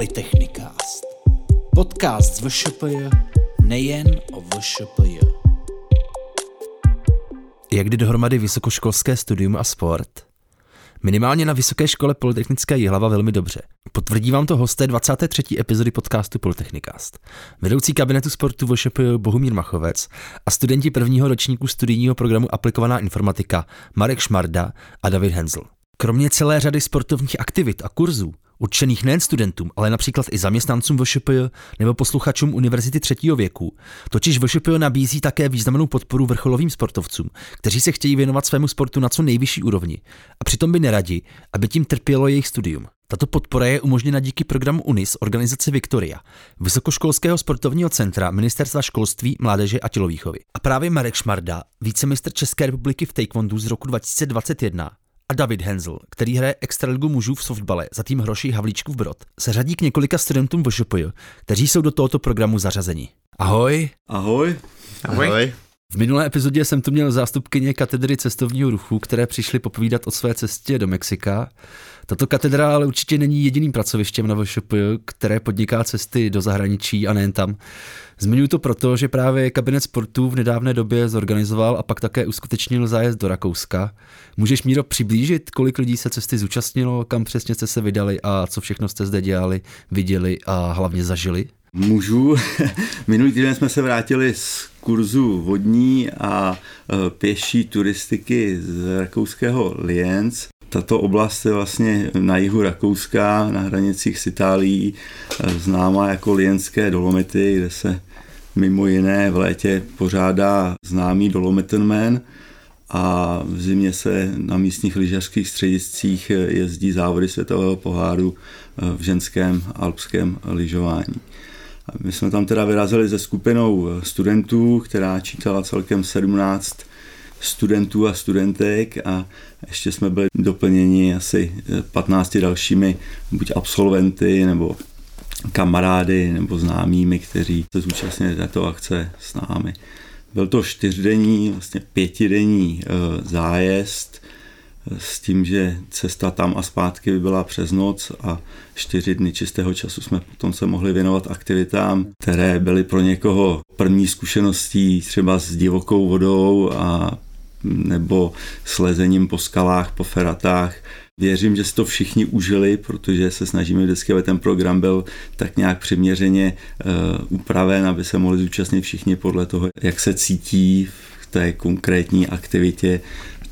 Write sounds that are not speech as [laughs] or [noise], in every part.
Polytechnikast. Podcast z VŠPJ nejen o VŠPJ. Jak jde dohromady vysokoškolské studium a sport? Minimálně na Vysoké škole Polytechnické Jihlava velmi dobře. Potvrdí vám to hosté 23. epizody podcastu Polytechnikast. Vedoucí kabinetu sportu VŠP Bohumír Machovec a studenti prvního ročníku studijního programu Aplikovaná informatika Marek Šmarda a David Hensel. Kromě celé řady sportovních aktivit a kurzů, určených nejen studentům, ale například i zaměstnancům VŠP nebo posluchačům univerzity třetího věku, totiž VŠP nabízí také významnou podporu vrcholovým sportovcům, kteří se chtějí věnovat svému sportu na co nejvyšší úrovni a přitom by neradi, aby tím trpělo jejich studium. Tato podpora je umožněna díky programu UNIS organizace Victoria, Vysokoškolského sportovního centra Ministerstva školství, mládeže a tělovýchovy. A právě Marek Šmarda, vícemistr České republiky v taekwondo z roku 2021, a David Hensel, který hraje extraligu mužů v softbale za tým Hroší Havlíčkův Brod, se řadí k několika studentům VŠPJ, kteří jsou do tohoto programu zařazeni. Ahoj. Ahoj. Ahoj. Ahoj. V minulé epizodě jsem tu měl zástupkyně katedry cestovního ruchu, které přišly popovídat o své cestě do Mexika. Tato katedra ale určitě není jediným pracovištěm na VŠP, které podniká cesty do zahraničí a nejen tam. Zmiňuji to proto, že právě kabinet sportů v nedávné době zorganizoval a pak také uskutečnil zájezd do Rakouska. Můžeš Míro přiblížit, kolik lidí se cesty zúčastnilo, kam přesně jste se vydali a co všechno jste zde dělali, viděli a hlavně zažili? Můžu. [laughs] Minulý týden jsme se vrátili z kurzu vodní a e, pěší turistiky z rakouského Lienz. Tato oblast je vlastně na jihu Rakouska, na hranicích s Itálií, e, známá jako Lienské dolomity, kde se mimo jiné v létě pořádá známý Dolomitenman a v zimě se na místních lyžařských střediscích jezdí závody světového poháru e, v ženském alpském lyžování. My jsme tam teda vyrazili se skupinou studentů, která čítala celkem 17 studentů a studentek a ještě jsme byli doplněni asi 15 dalšími buď absolventy nebo kamarády nebo známými, kteří se zúčastnili této akce s námi. Byl to čtyřdenní, vlastně pětidenní eh, zájezd s tím, že cesta tam a zpátky by byla přes noc a čtyři dny čistého času jsme potom se mohli věnovat aktivitám, které byly pro někoho první zkušeností třeba s divokou vodou a nebo slezením po skalách, po feratách. Věřím, že si to všichni užili, protože se snažíme vždycky, aby ten program byl tak nějak přiměřeně uh, upraven, aby se mohli zúčastnit všichni podle toho, jak se cítí v té konkrétní aktivitě,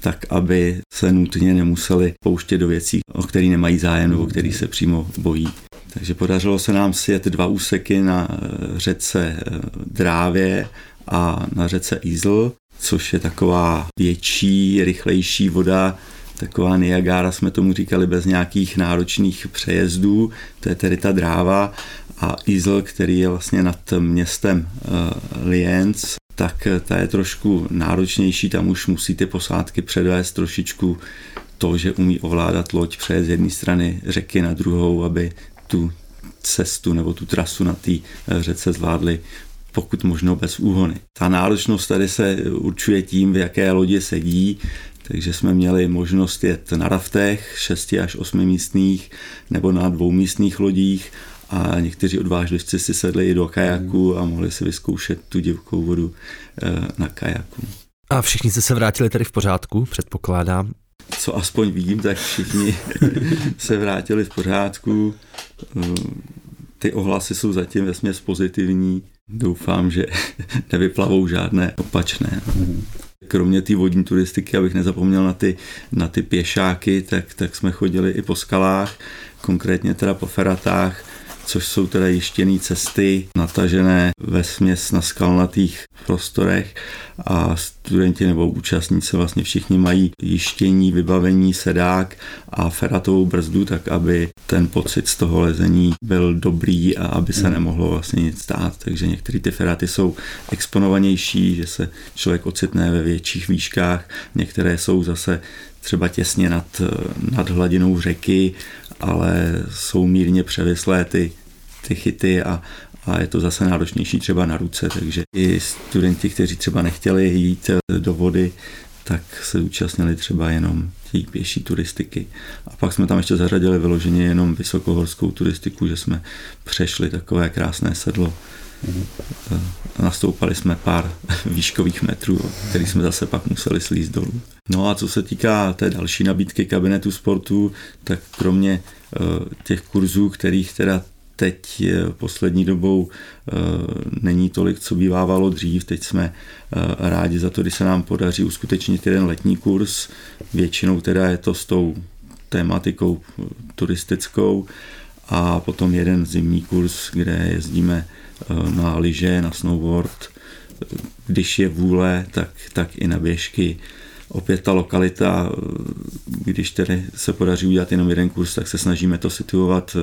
tak aby se nutně nemuseli pouštět do věcí, o které nemají zájem nebo o kterých se přímo bojí. Takže podařilo se nám sjet dva úseky na eh, řece eh, Drávě a na řece Izl, což je taková větší, rychlejší voda, taková Niagara jsme tomu říkali bez nějakých náročných přejezdů, to je tedy ta dráva a Izl, který je vlastně nad městem uh, Lienz, tak ta je trošku náročnější, tam už musí ty posádky předvést trošičku to, že umí ovládat loď přejet z jedné strany řeky na druhou, aby tu cestu nebo tu trasu na té eh, řece zvládli pokud možno bez úhony. Ta náročnost tady se určuje tím, v jaké lodi sedí, takže jsme měli možnost jet na raftech 6 až 8 místných nebo na dvoumístných lodích a někteří odvážlivci si sedli i do kajaku a mohli si vyzkoušet tu divokou vodu eh, na kajaku. A všichni jste se vrátili tady v pořádku, předpokládám. Co aspoň vidím, tak všichni [laughs] se vrátili v pořádku. Eh, ty ohlasy jsou zatím vesměs pozitivní. Doufám, že [laughs] nevyplavou žádné opačné. Kromě té vodní turistiky, abych nezapomněl na ty, na ty pěšáky, tak, tak jsme chodili i po skalách, konkrétně teda po feratách, což jsou teda jištěné cesty natažené ve směs na skalnatých prostorech a studenti nebo účastníci vlastně všichni mají jištění, vybavení, sedák a feratovou brzdu, tak aby ten pocit z toho lezení byl dobrý a aby se nemohlo vlastně nic stát. Takže některé ty feraty jsou exponovanější, že se člověk ocitne ve větších výškách, některé jsou zase třeba těsně nad, nad hladinou řeky, ale jsou mírně převislé ty, ty chyty a, a je to zase náročnější třeba na ruce, takže i studenti, kteří třeba nechtěli jít do vody, tak se zúčastnili třeba jenom té pěší turistiky. A pak jsme tam ještě zařadili vyloženě jenom vysokohorskou turistiku, že jsme přešli takové krásné sedlo. Mm-hmm. Nastoupali jsme pár [laughs] výškových metrů, který jsme zase pak museli slízt dolů. No a co se týká té další nabídky kabinetu sportu, tak kromě uh, těch kurzů, kterých teda teď poslední dobou eh, není tolik, co bývávalo dřív. Teď jsme eh, rádi za to, když se nám podaří uskutečnit jeden letní kurz. Většinou teda je to s tou tématikou turistickou a potom jeden zimní kurz, kde jezdíme eh, na lyže, na snowboard. Když je vůle, tak, tak i na běžky opět ta lokalita, když tedy se podaří udělat jenom jeden kurz, tak se snažíme to situovat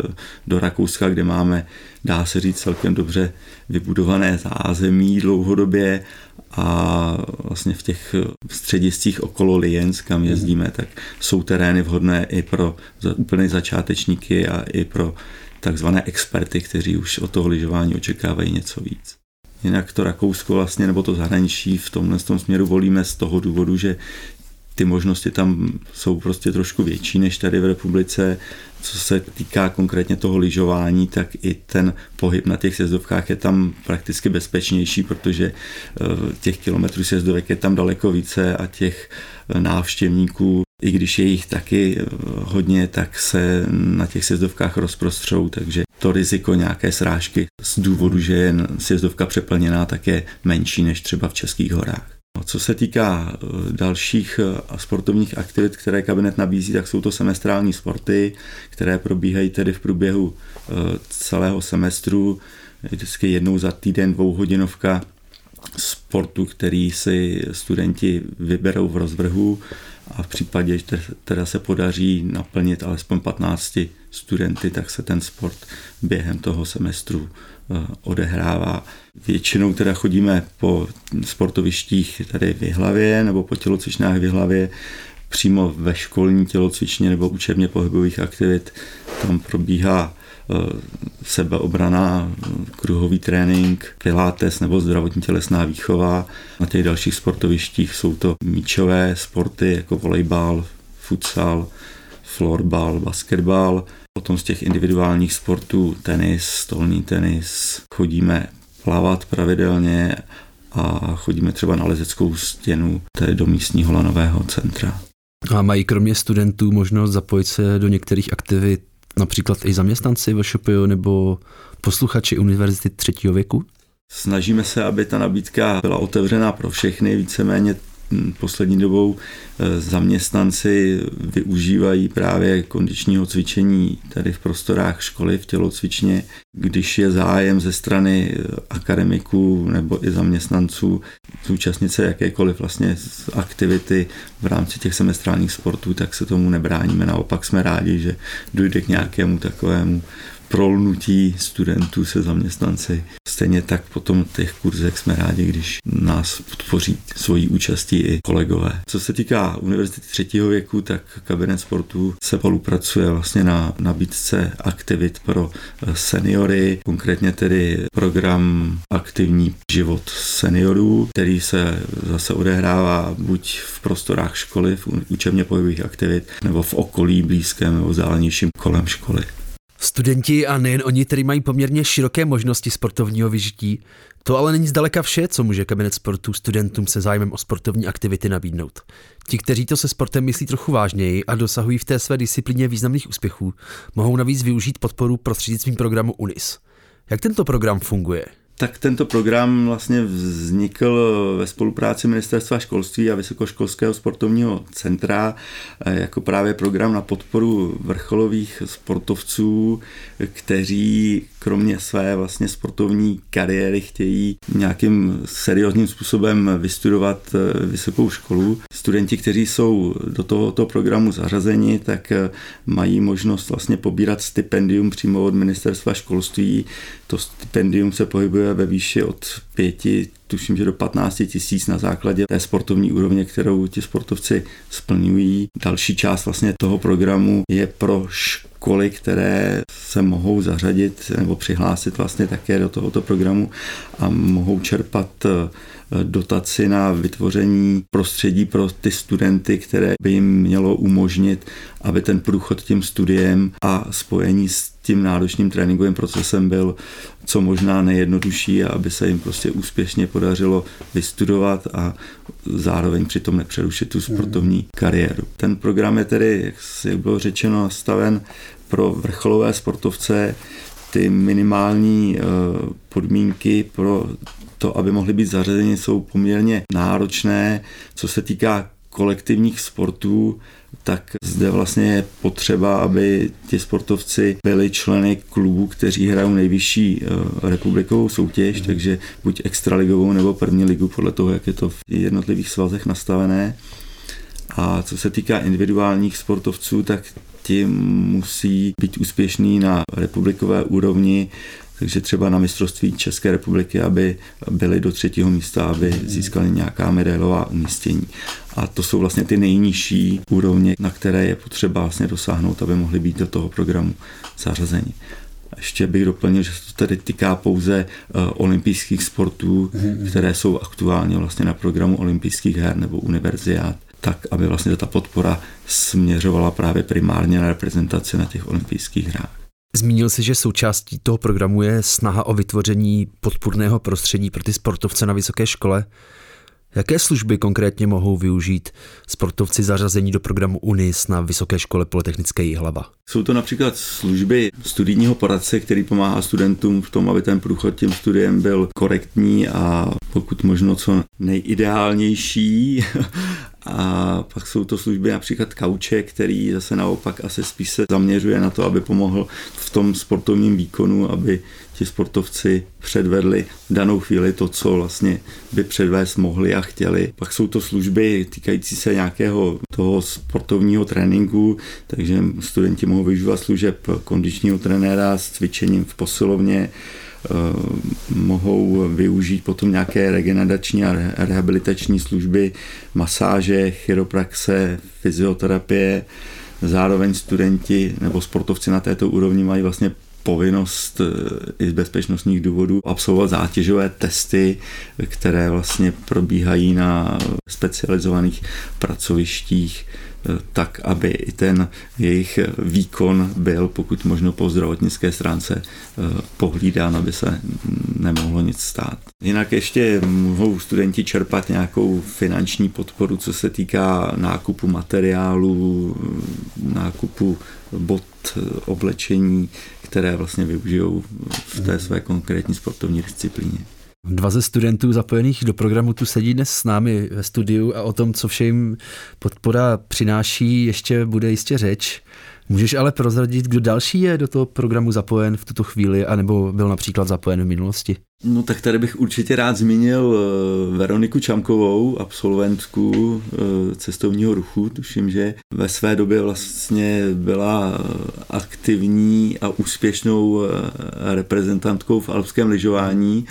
do Rakouska, kde máme, dá se říct, celkem dobře vybudované zázemí dlouhodobě a vlastně v těch střediscích okolo Lienz, kam jezdíme, tak jsou terény vhodné i pro úplné začátečníky a i pro takzvané experty, kteří už od toho lyžování očekávají něco víc. Jinak to Rakousko vlastně, nebo to zahraničí v tomhle tom směru volíme z toho důvodu, že ty možnosti tam jsou prostě trošku větší než tady v republice. Co se týká konkrétně toho lyžování, tak i ten pohyb na těch sjezdovkách je tam prakticky bezpečnější, protože eh, těch kilometrů sjezdovek je tam daleko více a těch eh, návštěvníků, i když je jich taky eh, hodně, tak se na těch sjezdovkách rozprostřou, takže to riziko nějaké srážky z důvodu, že je sjezdovka přeplněná, tak je menší než třeba v Českých horách. Co se týká eh, dalších eh, sportovních aktivit, které kabinet nabízí, tak jsou to semestrální sporty, které probíhají tedy v průběhu celého semestru, vždycky jednou za týden dvouhodinovka sportu, který si studenti vyberou v rozvrhu a v případě, že teda se podaří naplnit alespoň 15 studenty, tak se ten sport během toho semestru eh, odehrává. Většinou teda chodíme po sportovištích tady v Jihlavě nebo po tělocvičnách v Jihlavě, přímo ve školní tělocvičně nebo učebně pohybových aktivit. Tam probíhá sebeobrana, kruhový trénink, pilates nebo zdravotní tělesná výchova. Na těch dalších sportovištích jsou to míčové sporty jako volejbal, futsal, florbal, basketbal. Potom z těch individuálních sportů tenis, stolní tenis. Chodíme plavat pravidelně a chodíme třeba na lezeckou stěnu, je do místního lanového centra. A mají kromě studentů možnost zapojit se do některých aktivit například i zaměstnanci VŠPO nebo posluchači univerzity třetího věku? Snažíme se, aby ta nabídka byla otevřená pro všechny, víceméně poslední dobou e, zaměstnanci využívají právě kondičního cvičení tady v prostorách školy v tělocvičně. Když je zájem ze strany akademiků nebo i zaměstnanců zúčastnit se jakékoliv vlastně aktivity v rámci těch semestrálních sportů, tak se tomu nebráníme. Naopak jsme rádi, že dojde k nějakému takovému prolnutí studentů se zaměstnanci. Stejně tak potom těch kurzech jsme rádi, když nás podpoří svojí účastí i kolegové. Co se týká univerzity třetího věku, tak kabinet sportu se spolupracuje vlastně na nabídce aktivit pro seniory, konkrétně tedy program Aktivní život seniorů, který se zase odehrává buď v prostorách školy, v učebně pohybových aktivit, nebo v okolí blízkém nebo vzdálenějším kolem školy. Studenti a nejen oni, kteří mají poměrně široké možnosti sportovního vyžití, to ale není zdaleka vše, co může kabinet sportu studentům se zájmem o sportovní aktivity nabídnout. Ti, kteří to se sportem myslí trochu vážněji a dosahují v té své disciplíně významných úspěchů, mohou navíc využít podporu prostřednictvím programu UNIS. Jak tento program funguje? Tak tento program vlastně vznikl ve spolupráci Ministerstva školství a Vysokoškolského sportovního centra eh, jako právě program na podporu vrcholových sportovců, kteří kromě své vlastně sportovní kariéry chtějí nějakým seriózním způsobem vystudovat eh, vysokou školu. Studenti, kteří jsou do tohoto programu zařazeni, tak eh, mají možnost vlastně pobírat stipendium přímo od Ministerstva školství. To stipendium se pohybuje ve výši od 5 tuším, že do 15 tisíc na základě té sportovní úrovně, kterou ti sportovci splňují. Další část vlastně toho programu je pro školy, které se mohou zařadit nebo přihlásit vlastně také do tohoto programu a mohou čerpat eh, dotaci na vytvoření prostředí pro ty studenty, které by jim mělo umožnit, aby ten průchod tím studiem a spojení s tím náročným tréninkovým procesem byl co možná nejjednodušší a aby se jim prostě úspěšně podařilo vystudovat a zároveň přitom nepřerušit tu sportovní kariéru. Ten program je tedy, jak bylo řečeno, nastaven pro vrcholové sportovce, ty minimální eh, podmínky pro to, aby mohly být zařazeni, jsou poměrně náročné. Co se týká kolektivních sportů, tak zde vlastně je potřeba, aby ti sportovci byli členy klubů, kteří hrajou nejvyšší eh, republikovou soutěž, mm. takže buď extraligovou nebo první ligu, podle toho, jak je to v jednotlivých svazech nastavené. A co se týká individuálních sportovců, tak ti musí být úspěšní na republikové úrovni, takže třeba na mistrovství České republiky, aby byli do třetího místa, aby získali nějaká medailová umístění. A to jsou vlastně ty nejnižší úrovně, na které je potřeba vlastně dosáhnout, aby mohli být do toho programu zařazeni. Ještě bych doplnil, že se to tedy týká pouze uh, olympijských sportů, mm-hmm. které jsou aktuálně vlastně na programu olympijských her nebo univerziát tak aby vlastně ta podpora směřovala právě primárně na reprezentaci na těch olympijských hrách. Zmínil si, že součástí toho programu je snaha o vytvoření podpůrného prostředí pro ty sportovce na vysoké škole. Jaké služby konkrétně mohou využít sportovci zařazení do programu UNIS na Vysoké škole Polytechnické Jihlava? Jsou to například služby studijního poradce, který pomáhá studentům v tom, aby ten průchod tím studiem byl korektní a pokud možno co nejideálnější a pak jsou to služby například kauče, který zase naopak asi spíš se zaměřuje na to, aby pomohl v tom sportovním výkonu, aby ti sportovci předvedli v danou chvíli to, co vlastně by předvést mohli a chtěli. Pak jsou to služby týkající se nějakého toho sportovního tréninku, takže studenti mohou využívat služeb kondičního trenéra s cvičením v posilovně, mohou využít potom nějaké regenerační a rehabilitační služby, masáže, chiropraxe, fyzioterapie. Zároveň studenti nebo sportovci na této úrovni mají vlastně povinnost eh, i z bezpečnostních důvodů absolvovat zátěžové testy, které vlastně probíhají na specializovaných pracovištích tak, aby i ten jejich výkon byl pokud možno po zdravotnické stránce eh, pohlídán, aby se nemohlo nic stát. Jinak ještě mohou studenti čerpat nějakou finanční podporu, co se týká nákupu materiálu, nákupu bot, oblečení, které vlastně využijou v té své konkrétní sportovní disciplíně. Dva ze studentů zapojených do programu tu sedí dnes s námi ve studiu a o tom, co vše jim podpora přináší, ještě bude jistě řeč. Můžeš ale prozradit, kdo další je do toho programu zapojen v tuto chvíli, anebo byl například zapojen v minulosti? No tak tady bych určitě rád zmínil eh, Veroniku Čamkovou, absolventku eh, cestovního ruchu. Tuším, že ve své době vlastně byla aktivní a úspěšnou eh, reprezentantkou v alpském lyžování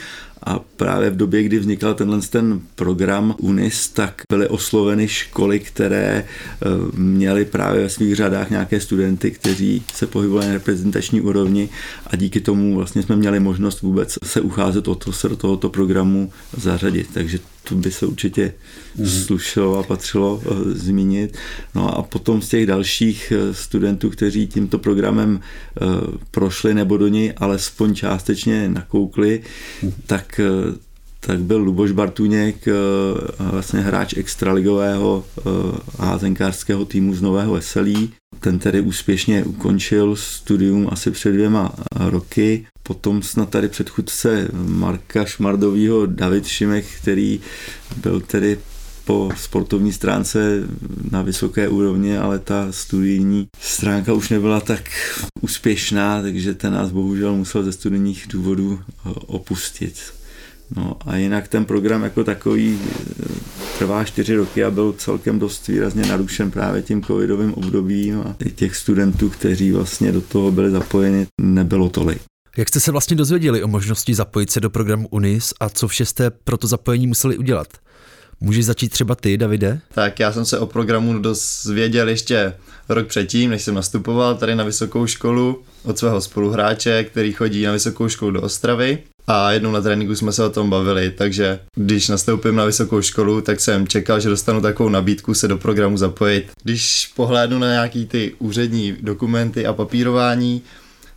a právě v době, kdy vznikal tenhle ten program UNIS, tak byly osloveny školy, které měly právě ve svých řadách nějaké studenty, kteří se pohybovali na reprezentační úrovni a díky tomu vlastně jsme měli možnost vůbec se ucházet o to, se do tohoto programu zařadit. Takže to by se určitě mm. slušelo a patřilo uh, zmínit. No a potom z těch dalších uh, studentů, kteří tímto programem uh, prošli nebo do něj alespoň částečně nakoukli, mm. tak tak byl Luboš Bartuněk, vlastně hráč extraligového házenkářského týmu z Nového Veselí. Ten tedy úspěšně ukončil studium asi před dvěma roky potom snad tady předchůdce Marka Šmardovýho David Šimek, který byl tedy po sportovní stránce na vysoké úrovni, ale ta studijní stránka už nebyla tak úspěšná, takže ten nás bohužel musel ze studijních důvodů opustit. No a jinak ten program jako takový eh, trvá čtyři roky a byl celkem dost výrazně narušen právě tím covidovým obdobím a těch studentů, kteří vlastně do toho byli zapojeni, nebylo tolik. Jak jste se vlastně dozvěděli o možnosti zapojit se do programu UNIS a co vše jste pro to zapojení museli udělat? Můžeš začít třeba ty, Davide? Tak já jsem se o programu dozvěděl ještě rok předtím, než jsem nastupoval tady na vysokou školu od svého spoluhráče, který chodí na vysokou školu do Ostravy. A jednou na tréninku jsme se o tom bavili, takže když nastoupím na vysokou školu, tak jsem čekal, že dostanu takovou nabídku se do programu zapojit. Když pohlédnu na nějaký ty úřední dokumenty a papírování,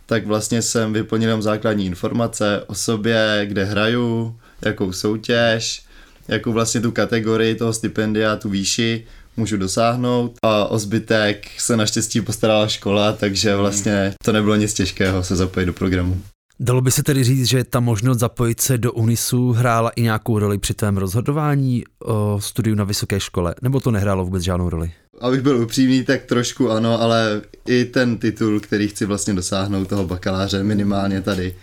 tak vlastně jsem vyplnil jenom základní informace o sobě, kde hraju, jakou soutěž, jakou vlastně tu kategorii toho stipendia, tu výši můžu dosáhnout a o zbytek se naštěstí postarala škola, takže vlastně to nebylo nic těžkého se zapojit do programu. Dalo by se tedy říct, že ta možnost zapojit se do UNISu hrála i nějakou roli při tvém rozhodování o studiu na vysoké škole, nebo to nehrálo vůbec žádnou roli? Abych byl upřímný, tak trošku ano, ale i ten titul, který chci vlastně dosáhnout toho bakaláře minimálně tady.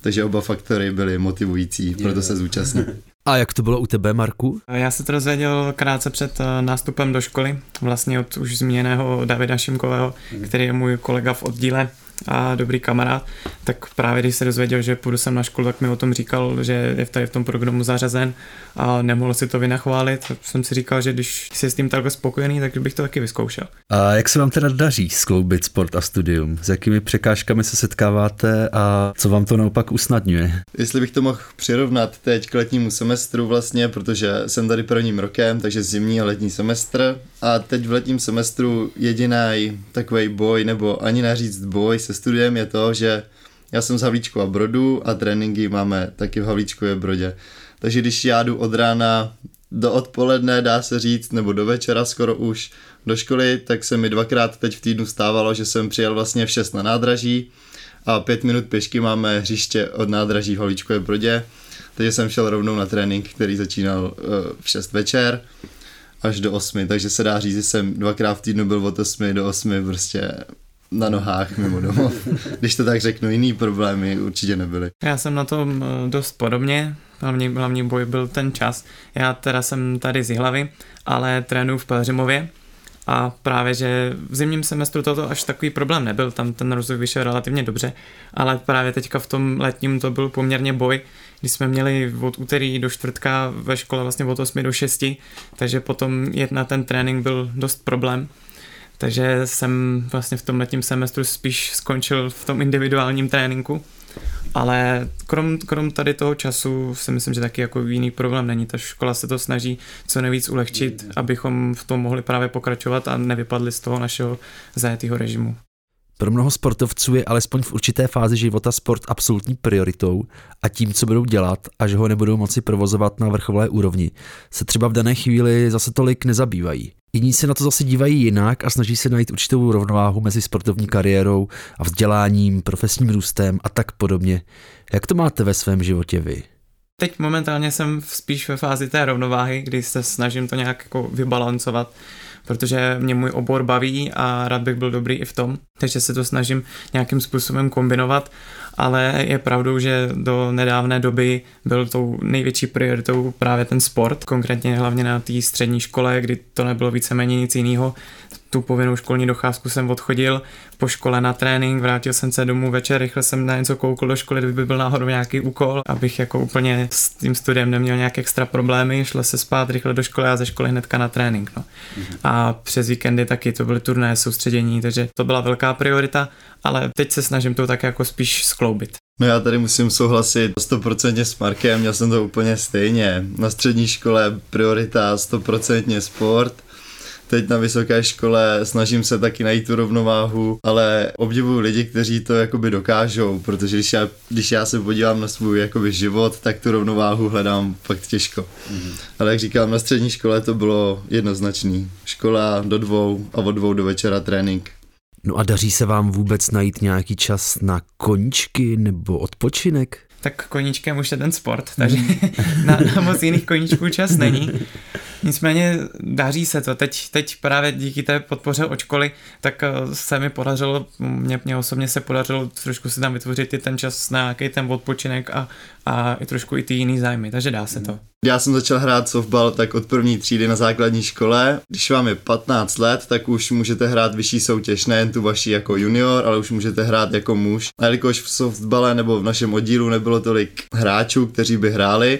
Takže oba faktory byly motivující, proto se zúčastnil. A jak to bylo u tebe, Marku? Já se to dozvěděl krátce před eh, nástupem do školy, vlastně od už zmíněného Davida Šimkového, který je můj kolega v oddíle a dobrý kamarád, tak právě když se dozvěděl, že půjdu sem na školu, tak mi o tom říkal, že je tady v tom programu zařazen a nemohl si to vynachválit. Tak jsem si říkal, že když jsi s tím takhle spokojený, tak bych to taky vyzkoušel. A jak se vám teda daří skloubit sport a studium? S jakými překážkami se setkáváte a co vám to naopak usnadňuje? Jestli bych to mohl přirovnat teď k letnímu semestru vlastně, protože jsem tady prvním rokem, takže zimní a letní semestr a teď v letním semestru jediný takový boj, nebo ani neříct boj se studiem je to, že já jsem z a Brodu a tréninky máme taky v Havlíčku a Brodě. Takže když já jdu od rána do odpoledne, dá se říct, nebo do večera skoro už do školy, tak se mi dvakrát teď v týdnu stávalo, že jsem přijel vlastně v 6 na nádraží a pět minut pěšky máme hřiště od nádraží v Havlíčku a Brodě. Takže jsem šel rovnou na trénink, který začínal v 6 večer až do 8, takže se dá říct, že jsem dvakrát v týdnu byl od 8 do 8 prostě na nohách mimo domov. [laughs] Když to tak řeknu, jiný problémy určitě nebyly. Já jsem na tom eh, dost podobně, hlavní, hlavní boj byl ten čas. Já teda jsem tady z Jihlavy, ale trénuji v Pelřimově a právě, že v zimním semestru toto až takový problém nebyl, tam ten rozvoj vyšel relativně dobře, ale právě teďka v tom letním to byl poměrně boj, kdy jsme měli od úterý do čtvrtka ve škole vlastně od 8 do 6, takže potom jet na ten trénink byl dost problém. Takže jsem vlastně v tom letním semestru spíš skončil v tom individuálním tréninku. Ale krom, krom tady toho času si myslím, že taky jako jiný problém není. Ta škola se to snaží co nejvíc ulehčit, abychom v tom mohli právě pokračovat a nevypadli z toho našeho zajetého režimu. Pro mnoho sportovců je alespoň v určité fázi života sport absolutní prioritou a tím, co budou dělat a že ho nebudou moci provozovat na vrcholé úrovni, se třeba v dané chvíli zase tolik nezabývají. Jiní se na to zase dívají jinak a snaží se najít určitou rovnováhu mezi sportovní kariérou a vzděláním, profesním růstem a tak podobně. Jak to máte ve svém životě vy? Teď momentálně jsem spíš ve fázi té rovnováhy, kdy se snažím to nějak jako vybalancovat protože mě můj obor baví a rád bych byl dobrý i v tom, takže se to snažím nějakým způsobem kombinovat, ale je pravdou, že do nedávné doby byl tou největší prioritou právě ten sport, konkrétně hlavně na té střední škole, kdy to nebylo víceméně nic jiného, tu povinnou školní docházku jsem odchodil, po škole na trénink, vrátil jsem se domů večer, rychle jsem na něco koukl do školy, kdyby byl náhodou nějaký úkol, abych jako úplně s tím studiem neměl nějaké extra problémy, šlo se spát rychle do školy a ze školy hnedka na trénink. No. Mm-hmm. A přes víkendy taky to byly turné, soustředění, takže to byla velká priorita, ale teď se snažím to tak jako spíš skloubit. No já tady musím souhlasit 100% s Markem, měl jsem to úplně stejně. Na střední škole priorita 100% sport, teď na vysoké škole snažím se taky najít tu rovnováhu, ale obdivuju lidi, kteří to jakoby dokážou, protože když já, když já se podívám na svůj jakoby život, tak tu rovnováhu hledám fakt těžko. Mm-hmm. Ale jak říkám, na střední škole to bylo jednoznačný. Škola do dvou a od dvou do večera trénink. No a daří se vám vůbec najít nějaký čas na koníčky nebo odpočinek? Tak koníčkem už je ten sport, takže [laughs] na, na moc jiných koníčků čas není. Nicméně daří se to. Teď, teď právě díky té podpoře od školy, tak eh, se mi podařilo, mě, mě osobně se podařilo trošku si tam vytvořit i ten čas na nějaký ten odpočinek a, a i trošku i ty jiný zájmy, takže dá se to. Já jsem začal hrát softball tak od první třídy na základní škole. Když vám je 15 let, tak už můžete hrát vyšší soutěž, nejen tu vaší jako junior, ale už můžete hrát jako muž. A jelikož v softbale nebo v našem oddílu nebylo tolik hráčů, kteří by hráli,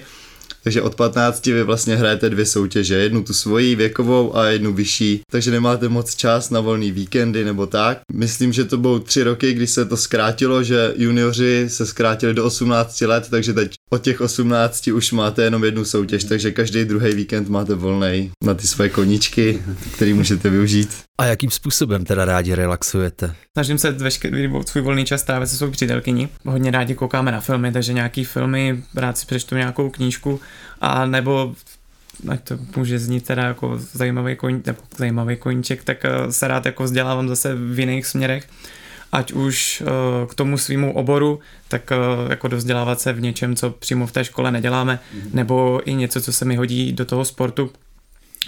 takže od 15 vy vlastně hrajete dvě soutěže, jednu tu svoji věkovou a jednu vyšší, takže nemáte moc čas na volný víkendy nebo tak. Myslím, že to budou tři roky, kdy se to zkrátilo, že junioři se zkrátili do 18 let, takže teď od těch 18 už máte jenom jednu soutěž, takže každý druhý víkend máte volný na ty své koníčky, který můžete využít. A jakým způsobem teda rádi relaxujete? Snažím se veškerý svůj volný čas trávit se svou přítelkyní. Hodně rádi koukáme na filmy, takže nějaký filmy, rád si přečtu nějakou knížku, a nebo ať to může znít teda jako zajímavý, koň, nebo zajímavý koníček, tak eh, se rád jako vzdělávám zase v jiných směrech ať už uh, k tomu svýmu oboru, tak uh, jako dozdělávat se v něčem, co přímo v té škole neděláme, mm-hmm. nebo i něco, co se mi hodí do toho sportu,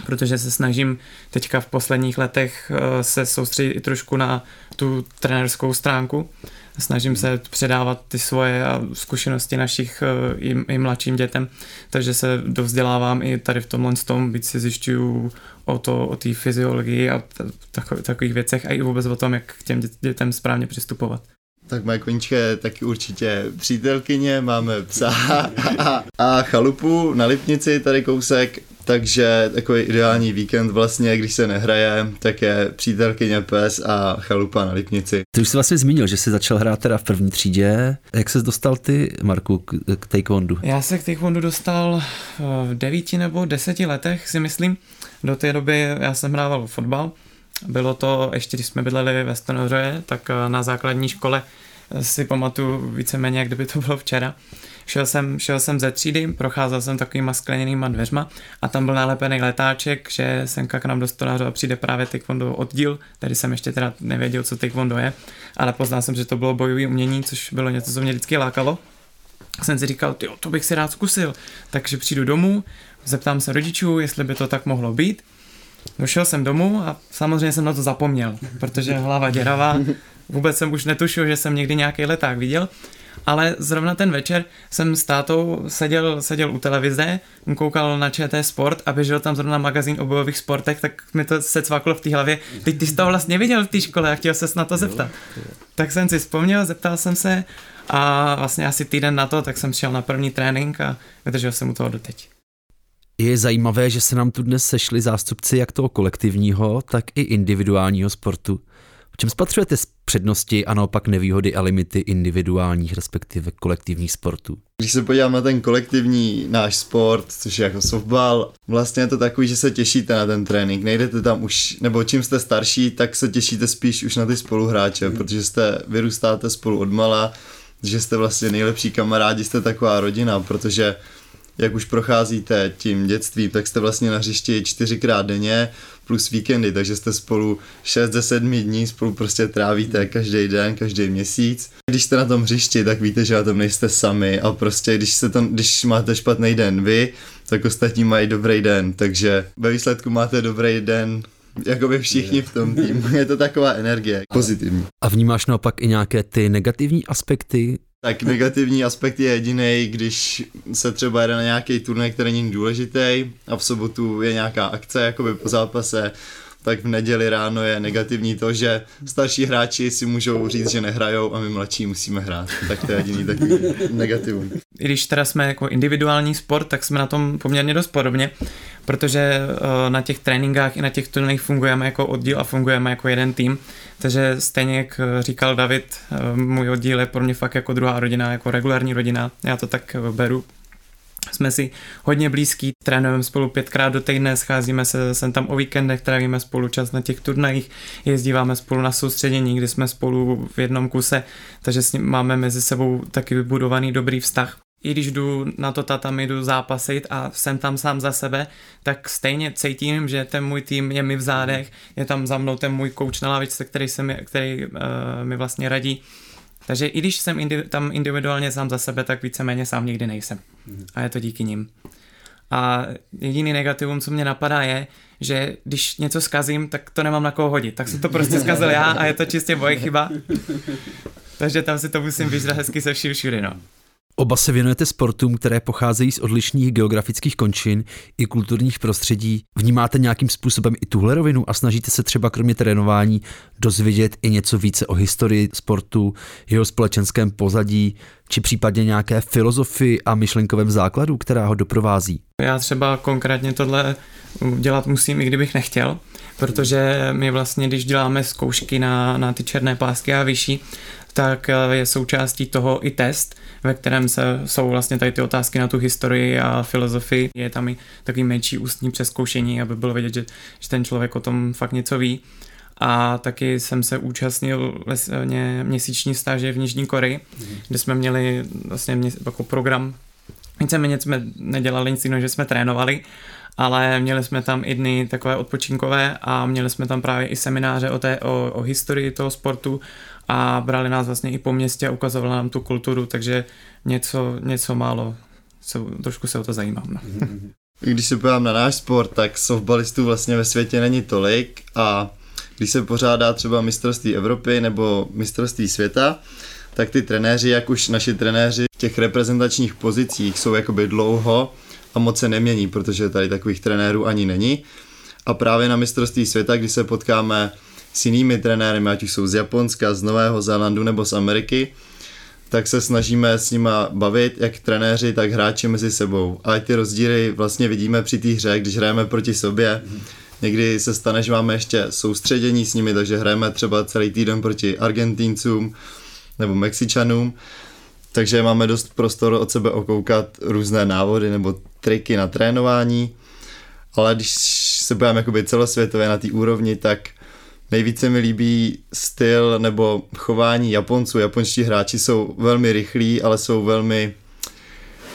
protože se snažím teďka v posledních letech uh, se soustředit i trošku na tu trenerskou stránku. Snažím se předávat ty svoje zkušenosti našich i, i mladším dětem, takže se dovzdělávám i tady v tomhle tom, byť si zjišťuju o to, o té fyziologii a takových věcech a i vůbec o tom, jak k těm dětem správně přistupovat. Tak moje koníčka je taky určitě přítelkyně, máme psa a, a chalupu na Lipnici, tady kousek, takže takový ideální víkend vlastně, když se nehraje, tak je přítelkyně, pes a chalupa na Lipnici. Ty už jsi vlastně zmínil, že jsi začal hrát teda v první třídě. Jak jsi dostal ty, Marku, k, k taekwondu? Já se k taekwondu dostal v devíti nebo deseti letech, si myslím. Do té doby já jsem hrával fotbal. Bylo to, ještě když jsme bydleli ve Stanoře, tak eh, na základní škole eh, si pamatuju víceméně, jak kdyby to bylo včera. Šel jsem, šel jsem ze třídy, procházel jsem takovýma skleněnýma dveřma a tam byl nalepený letáček, že semka k nám do stonářova přijde právě taekwondo oddíl, tady jsem ještě teda nevěděl, co taekwondo je, ale poznal jsem, že to bylo bojové umění, což bylo něco, co mě vždycky lákalo. Jsem si říkal, jo, to bych si rád zkusil. Takže přijdu domů, zeptám se rodičů, jestli by to tak mohlo být. Došel jsem domů a samozřejmě jsem na to zapomněl, protože hlava děravá, vůbec jsem už netušil, že jsem někdy nějaký leták viděl, ale zrovna ten večer jsem s tátou seděl, seděl u televize, koukal na ČT Sport a běžel tam zrovna magazín o bojových sportech, tak mi to se cvaklo v té hlavě. Teď ty jsi to vlastně viděl v té škole a chtěl ses na to zeptat. Tak jsem si vzpomněl, zeptal jsem se a vlastně asi týden na to, tak jsem šel na první trénink a vydržel jsem u toho doteď. Je zajímavé, že se nám tu dnes sešli zástupci jak toho kolektivního, tak i individuálního sportu. V čem spatřujete přednosti a naopak nevýhody a limity individuálních, respektive kolektivních sportů? Když se podívám na ten kolektivní náš sport, což je jako softball, vlastně je to takový, že se těšíte na ten trénink, nejdete tam už, nebo čím jste starší, tak se těšíte spíš už na ty spoluhráče, protože jste, vyrůstáte spolu od mala, že jste vlastně nejlepší kamarádi, jste taková rodina, protože jak už procházíte tím dětstvím, tak jste vlastně na hřišti čtyřikrát denně plus víkendy, takže jste spolu 6 ze 7 dní, spolu prostě trávíte každý den, každý měsíc. Když jste na tom hřišti, tak víte, že na tom nejste sami a prostě když, se tam, když máte špatný den vy, tak ostatní mají dobrý den, takže ve výsledku máte dobrý den jakoby všichni v tom týmu. Je to taková energie, pozitivní. A vnímáš naopak i nějaké ty negativní aspekty tak negativní aspekt je jediný, když se třeba jede na nějaký turnaj, který není důležitý a v sobotu je nějaká akce jakoby po zápase, tak v neděli ráno je negativní to, že starší hráči si můžou říct, že nehrajou a my mladší musíme hrát. Tak to je jediný takový negativní. I když teda jsme jako individuální sport, tak jsme na tom poměrně dost podobně, protože eh, na těch tréninkách i na těch turnajích fungujeme jako oddíl a fungujeme jako jeden tým. Takže stejně jak eh, říkal David, eh, můj oddíl je pro mě fakt jako druhá rodina, jako regulární rodina. Já to tak beru, jsme si hodně blízký, trénujeme spolu pětkrát do týdne, scházíme se sem tam o víkendech, trávíme spolu čas na těch turnajích, jezdíváme spolu na soustředění, kdy jsme spolu v jednom kuse, takže s ním máme mezi sebou taky vybudovaný dobrý vztah. I když jdu na to tatami, jdu zápasit a jsem tam sám za sebe, tak stejně cítím, že ten můj tým je mi v zádech, je tam za mnou ten můj kouč na lavičce, který, se mi, který uh, mi vlastně radí, takže i když jsem indi- tam individuálně sám za sebe, tak víceméně sám nikdy nejsem. A je to díky nim. A jediný negativum, co mě napadá, je, že když něco zkazím, tak to nemám na koho hodit. Tak jsem to prostě zkazil já a je to čistě moje chyba. [laughs] Takže tam si to musím vyžrat hezky se vším všude, no. Oba se věnujete sportům, které pocházejí z odlišných geografických končin i kulturních prostředí. Vnímáte nějakým způsobem i tuhle rovinu a snažíte se třeba kromě trénování dozvědět i něco více o historii sportu, jeho společenském pozadí, či případně nějaké filozofii a myšlenkovém základu, která ho doprovází? Já třeba konkrétně tohle dělat musím, i kdybych nechtěl, protože my vlastně, když děláme zkoušky na, na ty černé pásky a vyšší, tak je součástí toho i test, ve kterém se, jsou vlastně tady ty otázky na tu historii a filozofii. Je tam i takový menší ústní přeskoušení, aby bylo vidět, že, že ten člověk o tom fakt něco ví. A taky jsem se účastnil vlastně měsíční stáže v Nižní Koreji, mm-hmm. kde jsme měli vlastně mě, jako program. Víceméně jsme nedělali nic jiného, že jsme trénovali, ale měli jsme tam i dny takové odpočinkové a měli jsme tam právě i semináře o, té, o, o historii toho sportu a brali nás vlastně i po městě a ukazovali nám tu kulturu, takže něco, něco málo, se, trošku se o to zajímám. No. [laughs] Když se podívám na náš sport, tak softballistů vlastně ve světě není tolik a když se pořádá třeba mistrovství Evropy nebo mistrovství světa, tak ty trenéři, jak už naši trenéři v těch reprezentačních pozicích jsou jakoby dlouho a moc se nemění, protože tady takových trenérů ani není. A právě na mistrovství světa, kdy se potkáme s jinými trenéry, ať už jsou z Japonska, z Nového Zélandu nebo z Ameriky, tak se snažíme s nima bavit, jak trenéři, tak hráči mezi sebou. A ty rozdíly vlastně vidíme při té hře, když hrajeme proti sobě. Někdy se stane, že máme ještě soustředění s nimi, takže hrajeme třeba celý týden proti Argentincům nebo Mexičanům, takže máme dost prostor od sebe okoukat různé návody nebo triky na trénování, ale když se budeme jakoby celosvětově na té úrovni, tak Nejvíce mi líbí styl nebo chování Japonců. Japonští hráči jsou velmi rychlí, ale jsou velmi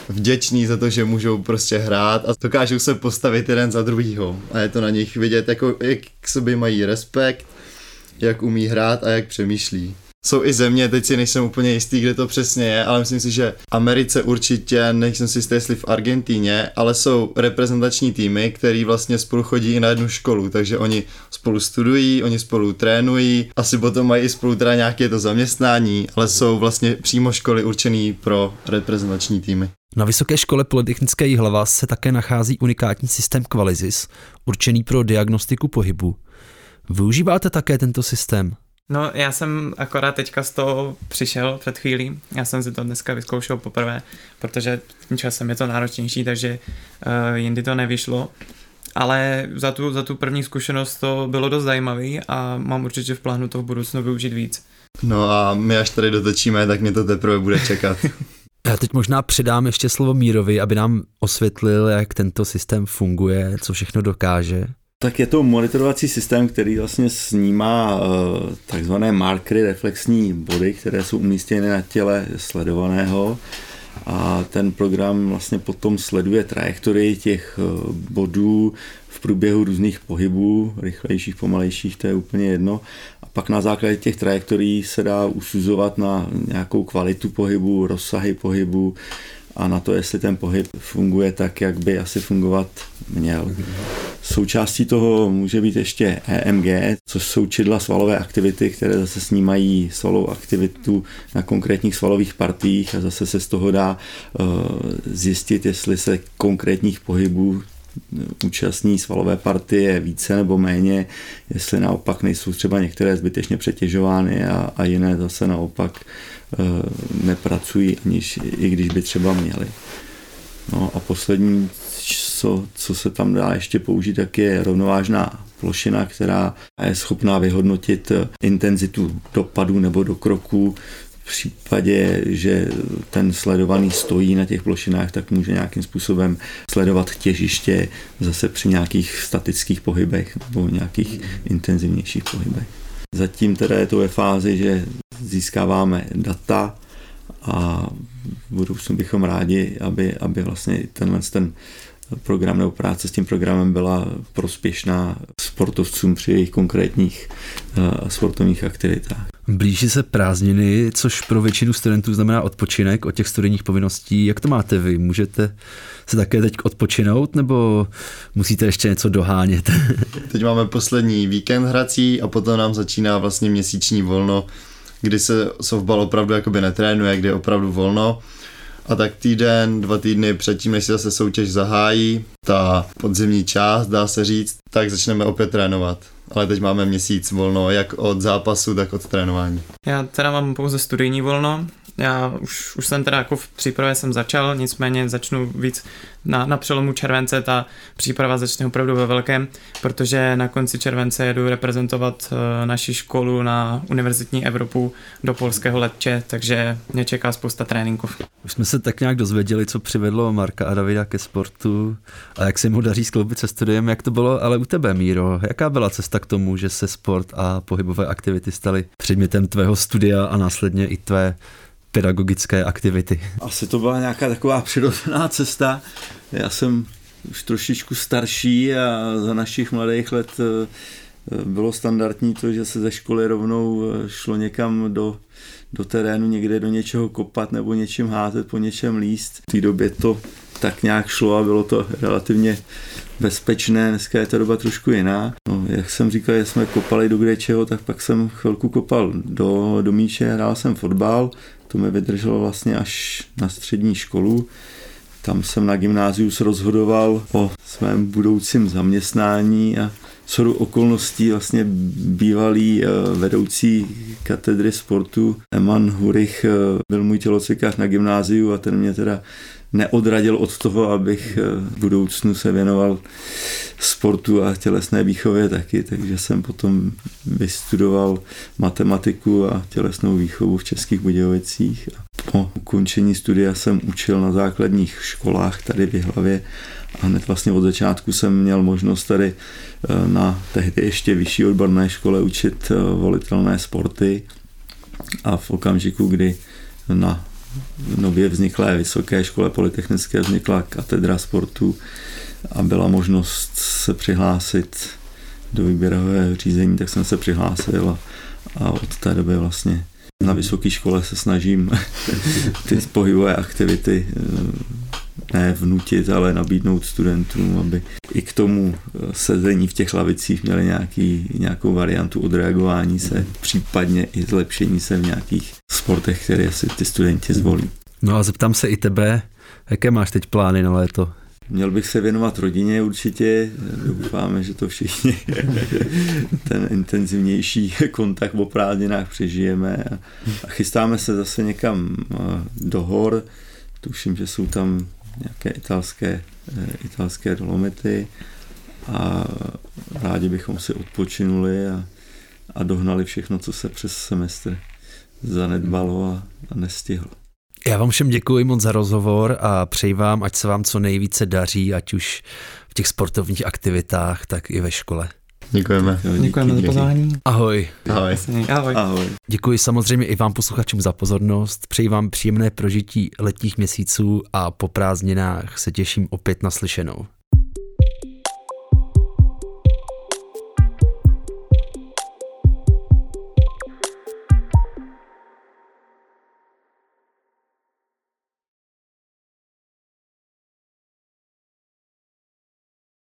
vděční za to, že můžou prostě hrát a dokážou se postavit jeden za druhýho. A je to na nich vidět, jako, jak k sobě mají respekt, jak umí hrát a jak přemýšlí jsou i země, teď si nejsem úplně jistý, kde to přesně je, ale myslím si, že Americe určitě, nejsem si jistý, jestli v Argentíně, ale jsou reprezentační týmy, který vlastně spolu chodí i na jednu školu, takže oni spolu studují, oni spolu trénují, asi potom mají i spolu teda nějaké to zaměstnání, ale jsou vlastně přímo školy určený pro reprezentační týmy. Na Vysoké škole Polytechnické Jihlava se také nachází unikátní systém Qualizis, určený pro diagnostiku pohybu. Využíváte také tento systém? No, já jsem akorát teďka z toho přišel před chvílí. Já jsem si to dneska vyzkoušel poprvé, protože tím časem je to náročnější, takže uh, jindy to nevyšlo. Ale za tu, za tu první zkušenost to bylo dost zajímavý a mám určitě v plánu to v budoucnu využít víc. No a my až tady dotočíme, tak mě to teprve bude čekat. [laughs] Já teď možná předám ještě slovo Mírovi, aby nám osvětlil, jak tento systém funguje, co všechno dokáže. Tak je to monitorovací systém, který vlastně snímá eh, takzvané markery, reflexní body, které jsou umístěny na těle sledovaného a ten program vlastně potom sleduje trajektorii těch eh, bodů v průběhu různých pohybů, rychlejších, pomalejších, to je úplně jedno. A pak na základě těch trajektorií se dá usuzovat na nějakou kvalitu pohybu, rozsahy pohybu, a na to, jestli ten pohyb funguje tak, jak by asi fungovat měl. Součástí toho může být ještě EMG, což jsou čidla svalové aktivity, které zase snímají svalovou aktivitu na konkrétních svalových partiích a zase se z toho dá uh, zjistit, jestli se konkrétních pohybů účastní svalové partie více nebo méně, jestli naopak nejsou třeba některé zbytečně přetěžovány a, a jiné zase naopak Eh, nepracují, aniž, i když by třeba měli. No a poslední, co, co se tam dá ještě použít, tak je rovnovážná plošina, která je schopná vyhodnotit intenzitu dopadu nebo do kroku v případě, že ten sledovaný stojí na těch plošinách, tak může nějakým způsobem sledovat těžiště zase při nějakých statických pohybech nebo nějakých intenzivnějších pohybech. Zatím teda je to ve fázi, že získáváme data a budoucnu bychom rádi, aby, aby vlastně tenhle ten program nebo práce s tím programem byla prospěšná sportovcům při jejich konkrétních uh, sportovních aktivitách. Blíží se prázdniny, což pro většinu studentů znamená odpočinek od těch studijních povinností. Jak to máte vy? Můžete se také teď odpočinout nebo musíte ještě něco dohánět? [laughs] Teď máme poslední víkend hrací a potom nám začíná vlastně měsíční volno, kdy se softball opravdu jakoby netrénuje, kdy je opravdu volno. A tak týden, dva týdny předtím, než se zase soutěž zahájí, ta podzimní část, dá se říct, tak začneme opět trénovat ale teď máme měsíc volno, jak od zápasu, tak od trénování. Já teda mám pouze studijní volno, já už, už jsem teda jako v přípravě jsem začal, nicméně začnu víc na, na přelomu července, ta příprava začne opravdu ve velkém, protože na konci července jedu reprezentovat uh, naši školu na univerzitní Evropu do polského letče, takže mě čeká spousta tréninků. Už jsme se tak nějak dozvěděli, co přivedlo Marka a Davida ke sportu a jak se mu daří skloubit se studiem, jak to bylo ale u tebe, Míro. Jaká byla cesta k tomu, že se sport a pohybové aktivity staly předmětem tvého studia a následně i tvé pedagogické aktivity? Asi to byla nějaká taková přirozená cesta. Já jsem už trošičku starší a za našich mladých let eh, bylo standardní to, že se ze školy rovnou eh, šlo někam do, do terénu, někde do něčeho kopat nebo něčím házet, po něčem líst. V té době to tak nějak šlo a bylo to relativně bezpečné, dneska je ta doba trošku jiná. No, jak jsem říkal, že jsme kopali do kde čeho, tak pak jsem chvilku kopal do, do míče, hrál jsem fotbal, to mi vydrželo vlastně až na střední školu. Tam jsem na gymnáziu rozhodoval o svém budoucím zaměstnání a co okolností vlastně bývalý eh, vedoucí katedry sportu Eman Hurich eh, byl můj tělocvikář na gymnáziu a ten mě teda neodradil od toho, abych eh, v budoucnu se věnoval sportu a tělesné výchově taky, takže jsem potom vystudoval matematiku a tělesnou výchovu v Českých Budějovicích. Po ukončení studia jsem učil na základních školách tady v Jihlavě a hned vlastně od začátku jsem měl možnost tady eh, na tehdy ještě vyšší odborné škole učit eh, volitelné sporty a v okamžiku, kdy na nově vzniklé vysoké škole polytechnické vznikla katedra sportu a byla možnost se přihlásit do výběrového řízení, tak jsem se přihlásil a, a od té doby vlastně na vysoké škole se snažím [laughs] ty pohybové aktivity eh, ne vnutit, ale nabídnout studentům, aby i k tomu eh, sezení v těch lavicích měli nějaký, nějakou variantu odreagování se, případně i zlepšení se v nějakých sportech, které si ty studenti zvolí. No a zeptám se i tebe, jaké máš teď plány na léto? Měl bych se věnovat rodině určitě, doufáme, že to všichni [laughs] ten intenzivnější kontakt o prázdninách přežijeme a chystáme se zase někam eh, do hor, tuším, že jsou tam nějaké italské, eh, italské dolomity a rádi bychom si odpočinuli a, a dohnali všechno, co se přes semestr zanedbalo a, a nestihlo. Já vám všem děkuji moc za rozhovor a přeji vám, ať se vám co nejvíce daří, ať už v těch sportovních aktivitách, tak i ve škole. Děkujeme. Děkujeme za pozvání. Ahoj. Ahoj. Ahoj. Ahoj. Děkuji samozřejmě i vám posluchačům za pozornost. Přeji vám příjemné prožití letních měsíců a po prázdninách se těším opět na slyšenou.